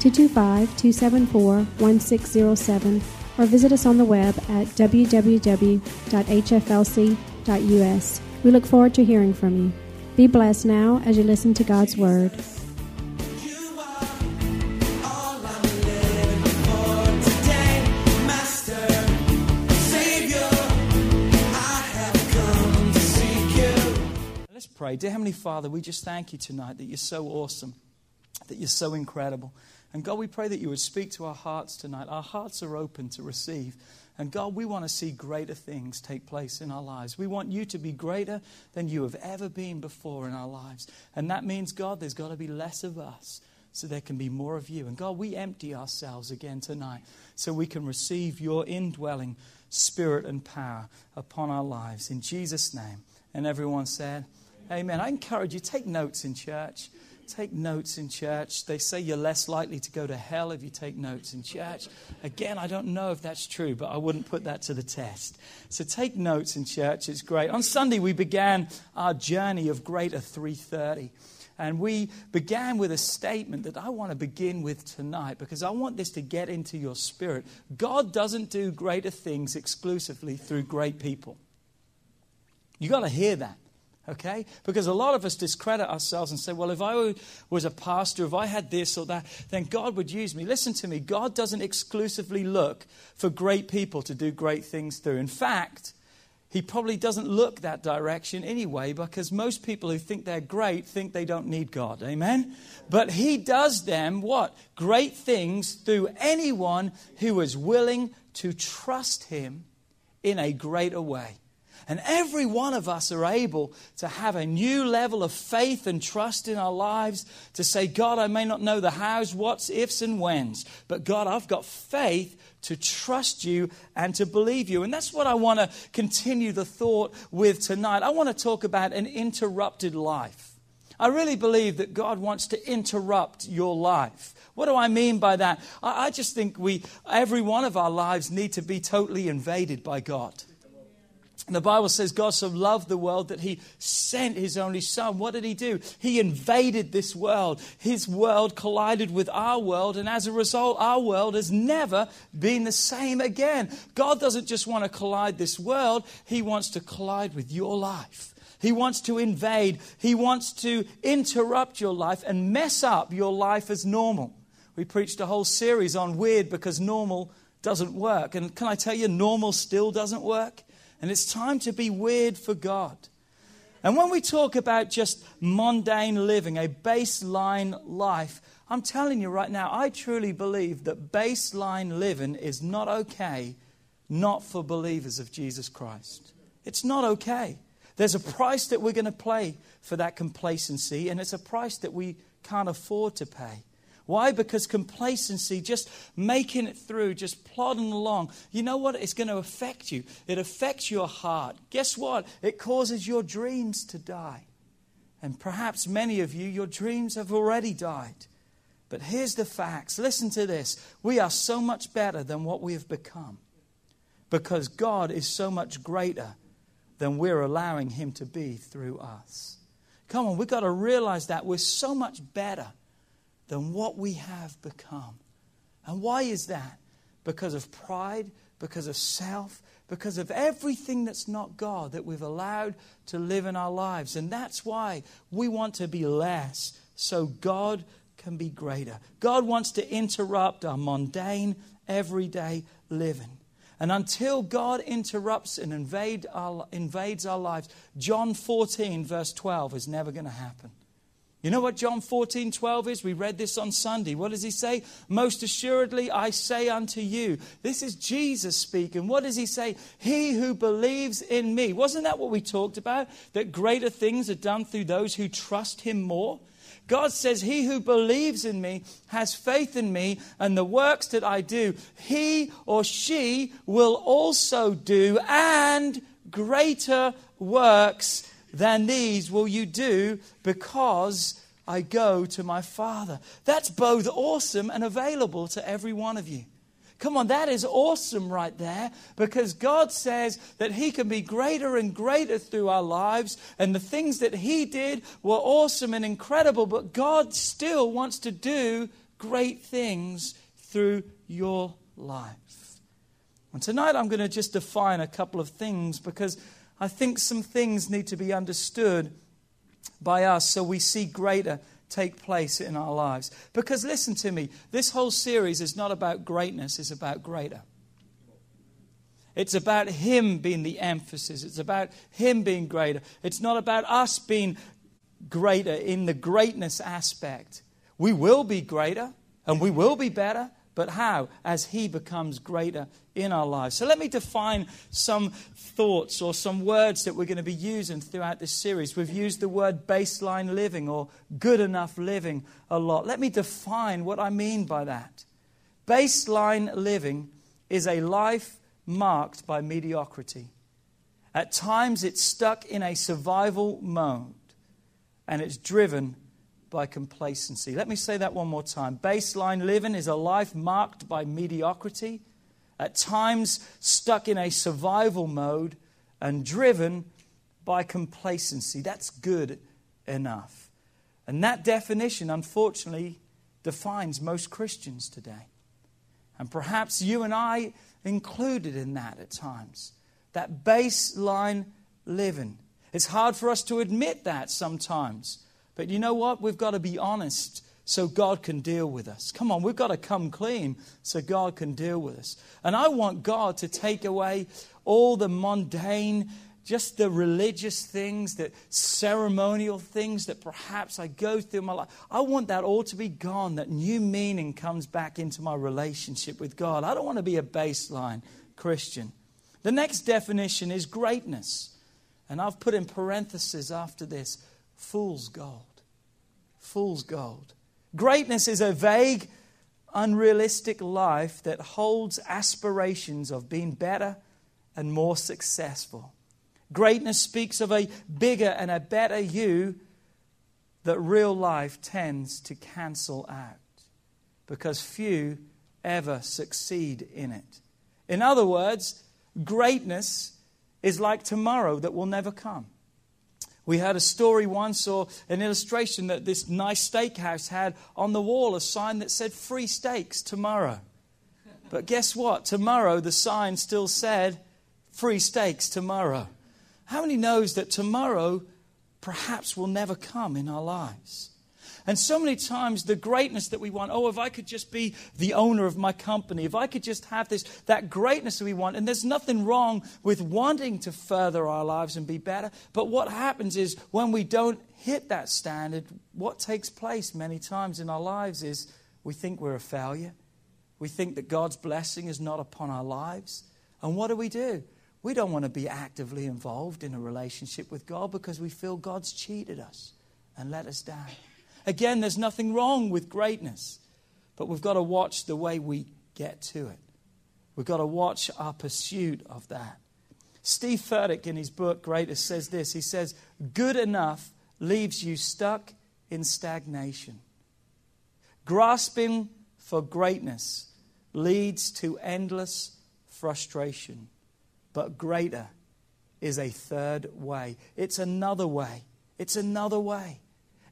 225 274 1607 or visit us on the web at www.hflc.us. We look forward to hearing from you. Be blessed now as you listen to God's Word. Let's pray. Dear Heavenly Father, we just thank you tonight that you're so awesome, that you're so incredible. And God, we pray that you would speak to our hearts tonight. Our hearts are open to receive. And God, we want to see greater things take place in our lives. We want you to be greater than you have ever been before in our lives. And that means, God, there's got to be less of us so there can be more of you. And God, we empty ourselves again tonight so we can receive your indwelling spirit and power upon our lives. In Jesus' name. And everyone said, Amen. I encourage you, take notes in church. Take notes in church. They say you're less likely to go to hell if you take notes in church. Again, I don't know if that's true, but I wouldn't put that to the test. So take notes in church. It's great. On Sunday, we began our journey of Greater 330. And we began with a statement that I want to begin with tonight because I want this to get into your spirit. God doesn't do greater things exclusively through great people. You got to hear that. Okay? Because a lot of us discredit ourselves and say, well, if I was a pastor, if I had this or that, then God would use me. Listen to me. God doesn't exclusively look for great people to do great things through. In fact, he probably doesn't look that direction anyway because most people who think they're great think they don't need God. Amen? But he does them what? Great things through anyone who is willing to trust him in a greater way. And every one of us are able to have a new level of faith and trust in our lives to say, God, I may not know the hows, what's, ifs, and whens, but God, I've got faith to trust you and to believe you. And that's what I want to continue the thought with tonight. I want to talk about an interrupted life. I really believe that God wants to interrupt your life. What do I mean by that? I, just think we, every one of our lives need to be totally invaded by God. The Bible says God so loved the world that he sent his only son. What did he do? He invaded this world. His world collided with our world, and as a result, our world has never been the same again. God doesn't just want to collide this world, he wants to collide with your life. He wants to invade, he wants to interrupt your life and mess up your life as normal. We preached a whole series on weird because normal doesn't work. And can I tell you, normal still doesn't work? And it's time to be weird for God. And when we talk about just mundane living, a baseline life, I'm telling you right now, I truly believe that baseline living is not okay, not for believers of Jesus Christ. It's not okay. There's a price that we're going to pay for that complacency, and it's a price that we can't afford to pay. Why? Because complacency, just making it through, just plodding along, you know what? It's going to affect you. It affects your heart. Guess what? It causes your dreams to die. And perhaps many of you, your dreams have already died. But here's the facts. Listen to this. We are so much better than what we have become because God is so much greater than we're allowing Him to be through us. Come on, we've got to realize that we're so much better than what we have become. And why is that? Because of pride, because of self, because of everything that's not God that we've allowed to live in our lives. And that's why we want to be less so God can be greater. God wants to interrupt our mundane, everyday living. And until God interrupts and invade our, invades our lives, John 14, verse 12, is never going to happen. You know what John 14, 12 is? We read this on Sunday. What does he say? Most assuredly, I say unto you. This is Jesus speaking. What does he say? He who believes in me. Wasn't that what we talked about? That greater things are done through those who trust him more? God says, He who believes in me has faith in me, and the works that I do, he or she will also do, and greater works than these will you do because I go to my Father. That's both awesome and available to every one of you. Come on, that is awesome right there because God says that He can be greater and greater through our lives, and the things that He did were awesome and incredible, but God still wants to do great things through your life. And tonight I'm going to just define a couple of things because I think some things need to be understood by us so we see greater take place in our lives. Because listen to me, this whole series is not about greatness, it's about greater. It's about Him being the emphasis. It's about Him being greater. It's not about us being greater in the greatness aspect. We will be greater and we will be better, but how? As He becomes greater in our lives. So let me define some thoughts or some words that we're going to be using throughout this series. We've used the word baseline living or good enough living a lot. Let me define what I mean by that. Baseline living is a life marked by mediocrity. At times, it's stuck in a survival mode and it's driven by complacency. Let me say that one more time. Baseline living is a life marked by mediocrity at times stuck in a survival mode and driven by complacency. That's good enough. And that definition, unfortunately, defines most Christians today. And perhaps you and I included in that at times. That baseline living. It's hard for us to admit that sometimes. But you know what? We've got to be honest so God can deal with us. Come on, we've got to come clean so God can deal with us. And I want God to take away all the mundane, just the religious things, the ceremonial things that perhaps I go through my life. I want that all to be gone, that new meaning comes back into my relationship with God. I don't want to be a baseline Christian. The next definition is greatness. And I've put in parentheses after this fool's gold. Fool's gold. Greatness is a vague, unrealistic life that holds aspirations of being better and more successful. Greatness speaks of a bigger and a better you that real life tends to cancel out because few ever succeed in it. In other words, greatness is like tomorrow that will never come. We heard a story once or an illustration that this nice steakhouse had on the wall a sign that said free steaks tomorrow. But guess what? Tomorrow the sign still said free steaks tomorrow. How many knows that tomorrow perhaps will never come in our lives? And so many times, the greatness that we want, oh, if I could just be the owner of my company, if I could just have this, that greatness that we want, and there's nothing wrong with wanting to further our lives and be better. But what happens is when we don't hit that standard, what takes place many times in our lives is we think we're a failure. We think that God's blessing is not upon our lives. And what do we do? We don't want to be actively involved in a relationship with God because we feel God's cheated us and let us down. Again, there's nothing wrong with greatness, but we've got to watch the way we get to it. We've got to watch our pursuit of that. Steve Furtick, in his book Greater, says this He says, Good enough leaves you stuck in stagnation. Grasping for greatness leads to endless frustration, but greater is a third way. It's another way. It's another way.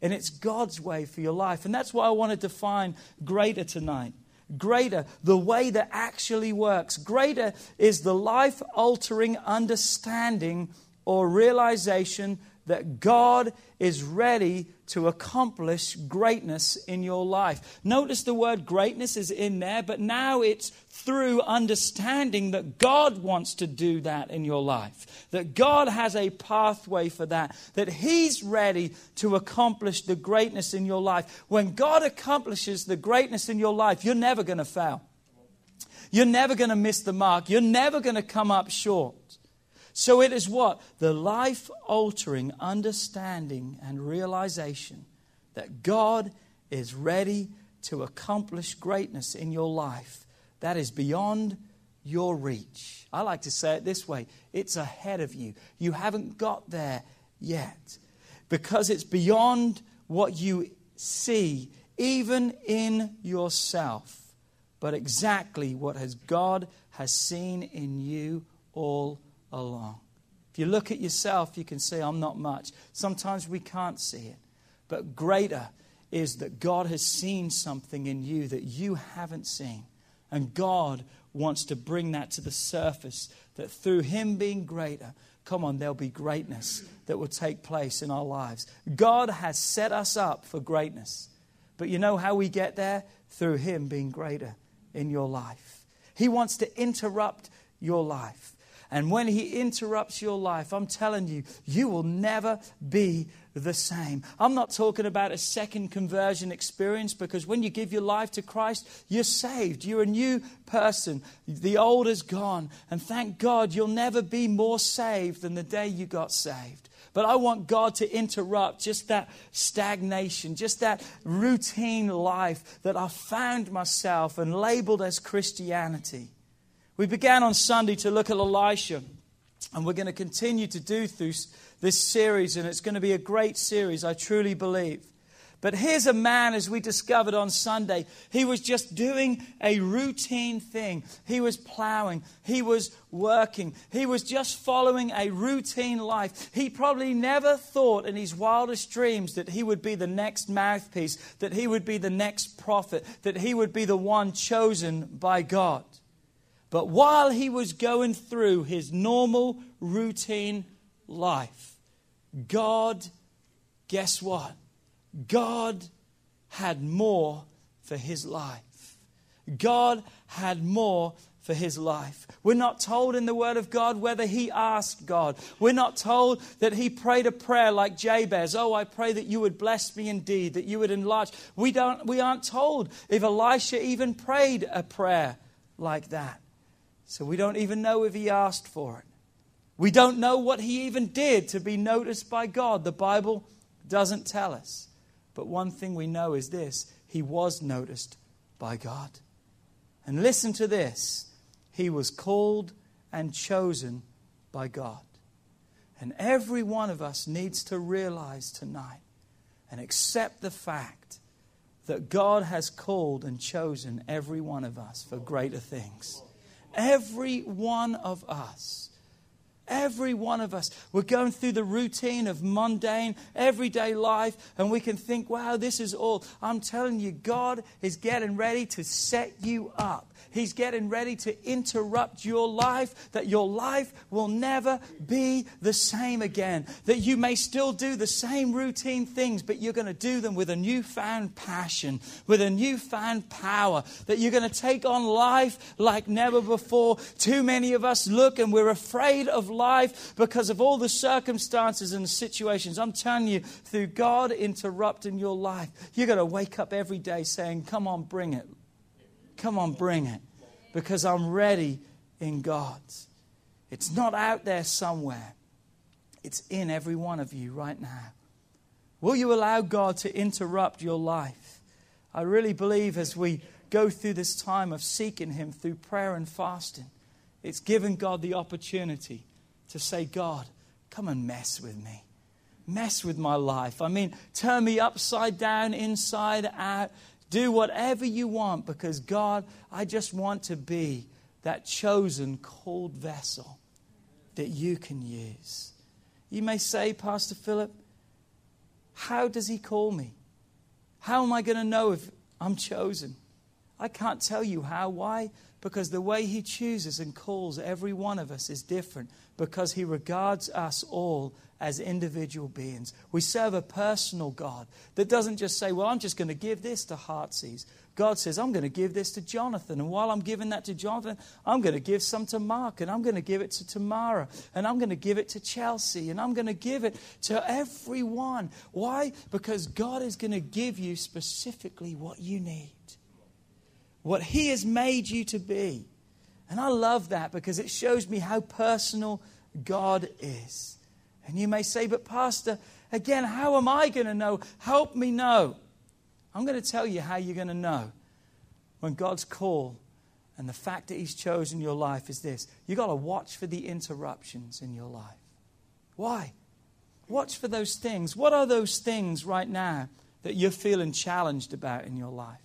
And it's God's way for your life. And that's why I want to define greater tonight. Greater, the way that actually works. Greater is the life altering understanding or realization that God is ready to accomplish greatness in your life. Notice the word greatness is in there, but now it's through understanding that God wants to do that in your life, that God has a pathway for that, that He's ready to accomplish the greatness in your life. When God accomplishes the greatness in your life, you're never going to fail. You're never going to miss the mark. You're never going to come up short. So it is what? The life altering understanding and realization that God is ready to accomplish greatness in your life that is beyond your reach. I like to say it this way it's ahead of you. You haven't got there yet because it's beyond what you see, even in yourself, but exactly what has God has seen in you all along. If you look at yourself, you can say, I'm not much. Sometimes we can't see it. But greater is that God has seen something in you that you haven't seen. And God wants to bring that to the surface, that through Him being greater, come on, there'll be greatness that will take place in our lives. God has set us up for greatness. But you know how we get there? Through Him being greater in your life. He wants to interrupt your life. And when He interrupts your life, I'm telling you, you will never be the same. I'm not talking about a second conversion experience because when you give your life to Christ, you're saved. You're a new person. The old is gone. And thank God you'll never be more saved than the day you got saved. But I want God to interrupt just that stagnation, just that routine life that I found myself and labeled as Christianity. We began on Sunday to look at Elisha, and we're going to continue to do through this series, and it's going to be a great series, I truly believe. But here's a man, as we discovered on Sunday, he was just doing a routine thing. He was plowing, he was working, he was just following a routine life. He probably never thought in his wildest dreams that he would be the next mouthpiece, that he would be the next prophet, that he would be the one chosen by God. But while he was going through his normal routine life, God, guess what? God had more for his life. God had more for his life. We're not told in the Word of God whether he asked God. We're not told that he prayed a prayer like Jabez, Oh, I pray that you would bless me indeed, that you would enlarge. We, don't, we aren't told if Elisha even prayed a prayer like that. So we don't even know if he asked for it. We don't know what he even did to be noticed by God. The Bible doesn't tell us. But one thing we know is this he was noticed by God. And listen to this he was called and chosen by God. And every one of us needs to realize tonight and accept the fact that God has called and chosen every one of us for greater things. Every one of us. Every one of us. We're going through the routine of mundane, everyday life, and we can think, wow, this is all. I'm telling you, God is getting ready to set you up He's getting ready to interrupt your life, that your life will never be the same again. That you may still do the same routine things, but you're going to do them with a newfound passion, with a newfound power. That you're going to take on life like never before. Too many of us look and we're afraid of life because of all the circumstances and situations. I'm telling you, through God interrupting your life, you're going to wake up every day saying, Come on, bring it. Come on, bring it. Because I'm ready in God. It's not out there somewhere, it's in every one of you right now. Will you allow God to interrupt your life? I really believe as we go through this time of seeking Him through prayer and fasting, it's given God the opportunity to say, God, come and mess with me. Mess with my life. I mean, turn me upside down, inside out. Do whatever you want because, God, I just want to be that chosen, called vessel that you can use. You may say, Pastor Philip, how does he call me? How am I going to know if I'm chosen? I can't tell you how. Why? Because the way he chooses and calls every one of us is different because he regards us all as individual beings. We serve a personal God that doesn't just say, Well, I'm just going to give this to Heartsease. God says, I'm going to give this to Jonathan. And while I'm giving that to Jonathan, I'm going to give some to Mark. And I'm going to give it to Tamara. And I'm going to give it to Chelsea. And I'm going to give it to everyone. Why? Because God is going to give you specifically what you need, what He has made you to be. And I love that because it shows me how personal God is. And you may say, But, Pastor, again, how am I going to know? Help me know. I'm going to tell you how you're going to know when God's call and the fact that He's chosen your life is this you've got to watch for the interruptions in your life. Why? Watch for those things. What are those things right now that you're feeling challenged about in your life?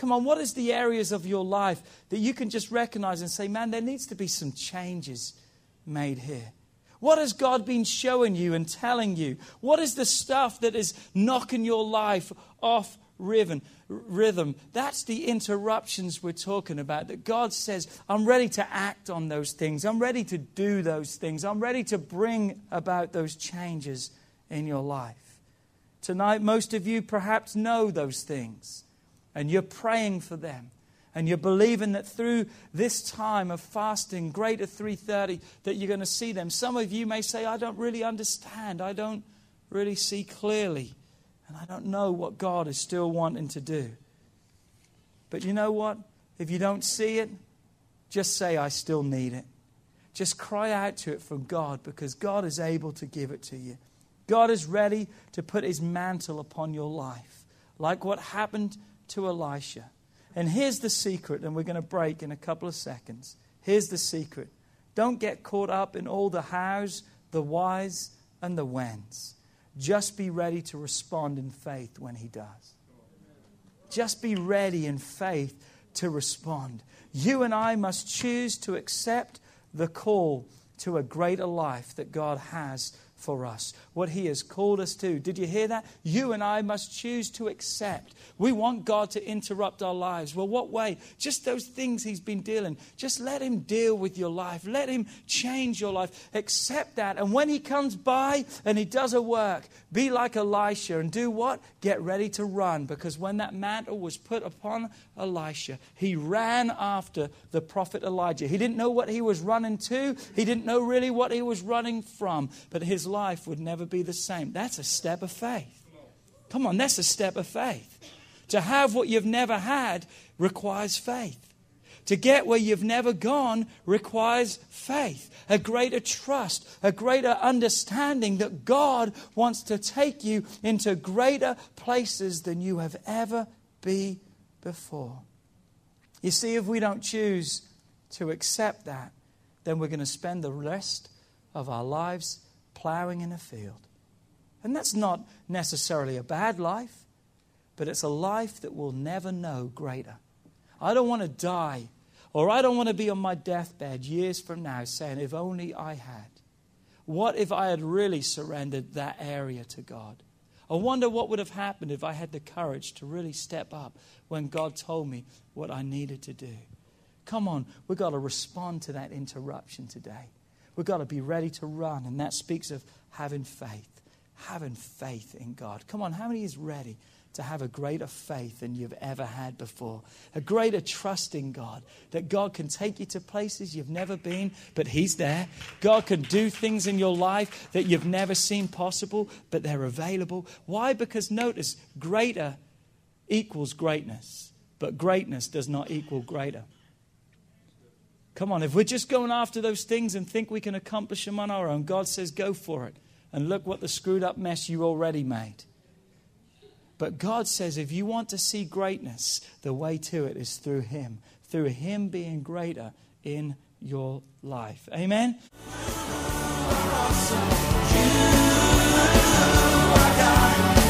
Come on, what is the areas of your life that you can just recognize and say, man, there needs to be some changes made here? What has God been showing you and telling you? What is the stuff that is knocking your life off rhythm? rhythm. That's the interruptions we're talking about. That God says, I'm ready to act on those things. I'm ready to do those things. I'm ready to bring about those changes in your life. Tonight, most of you perhaps know those things and you're praying for them and you're believing that through this time of fasting greater 330 that you're going to see them some of you may say i don't really understand i don't really see clearly and I don't know what God is still wanting to do. But you know what? If you don't see it, just say, I still need it. Just cry out to it from God because God is able to give it to you. God is ready to put his mantle upon your life, like what happened to Elisha. And here's the secret, and we're going to break in a couple of seconds. Here's the secret don't get caught up in all the hows, the whys, and the whens. Just be ready to respond in faith when He does. Just be ready in faith to respond. You and I must choose to accept the call to a greater life that God has for us, what He has called us to. Did you hear that? You and I must choose to accept. We want God to interrupt our lives. Well, what way? Just those things He's been dealing. Just let Him deal with your life. Let Him change your life. Accept that. And when He comes by and He does a work, be like Elisha and do what? Get ready to run. Because when that mantle was put upon Elisha, he ran after the prophet Elijah. He didn't know what he was running to, he didn't know really what he was running from. But his life would never be the same. That's a step of faith. Come on, that's a step of faith. To have what you've never had requires faith. To get where you've never gone requires faith, a greater trust, a greater understanding that God wants to take you into greater places than you have ever been before. You see, if we don't choose to accept that, then we're going to spend the rest of our lives plowing in a field. And that's not necessarily a bad life, but it's a life that will never know greater. I don't want to die, or I don't want to be on my deathbed years from now saying, if only I had. What if I had really surrendered that area to God? I wonder what would have happened if I had the courage to really step up when God told me what I needed to do. Come on, we've got to respond to that interruption today. We've got to be ready to run. And that speaks of having faith, having faith in God. Come on, how many is ready to have a greater faith than you've ever had before? A greater trust in God that God can take you to places you've never been, but He's there. God can do things in your life that you've never seen possible, but they're available. Why? Because notice, greater equals greatness, but greatness does not equal greater. Come on, if we're just going after those things and think we can accomplish them on our own, God says, go for it. And look what the screwed up mess you already made. But God says, if you want to see greatness, the way to it is through Him, through Him being greater in your life. Amen? We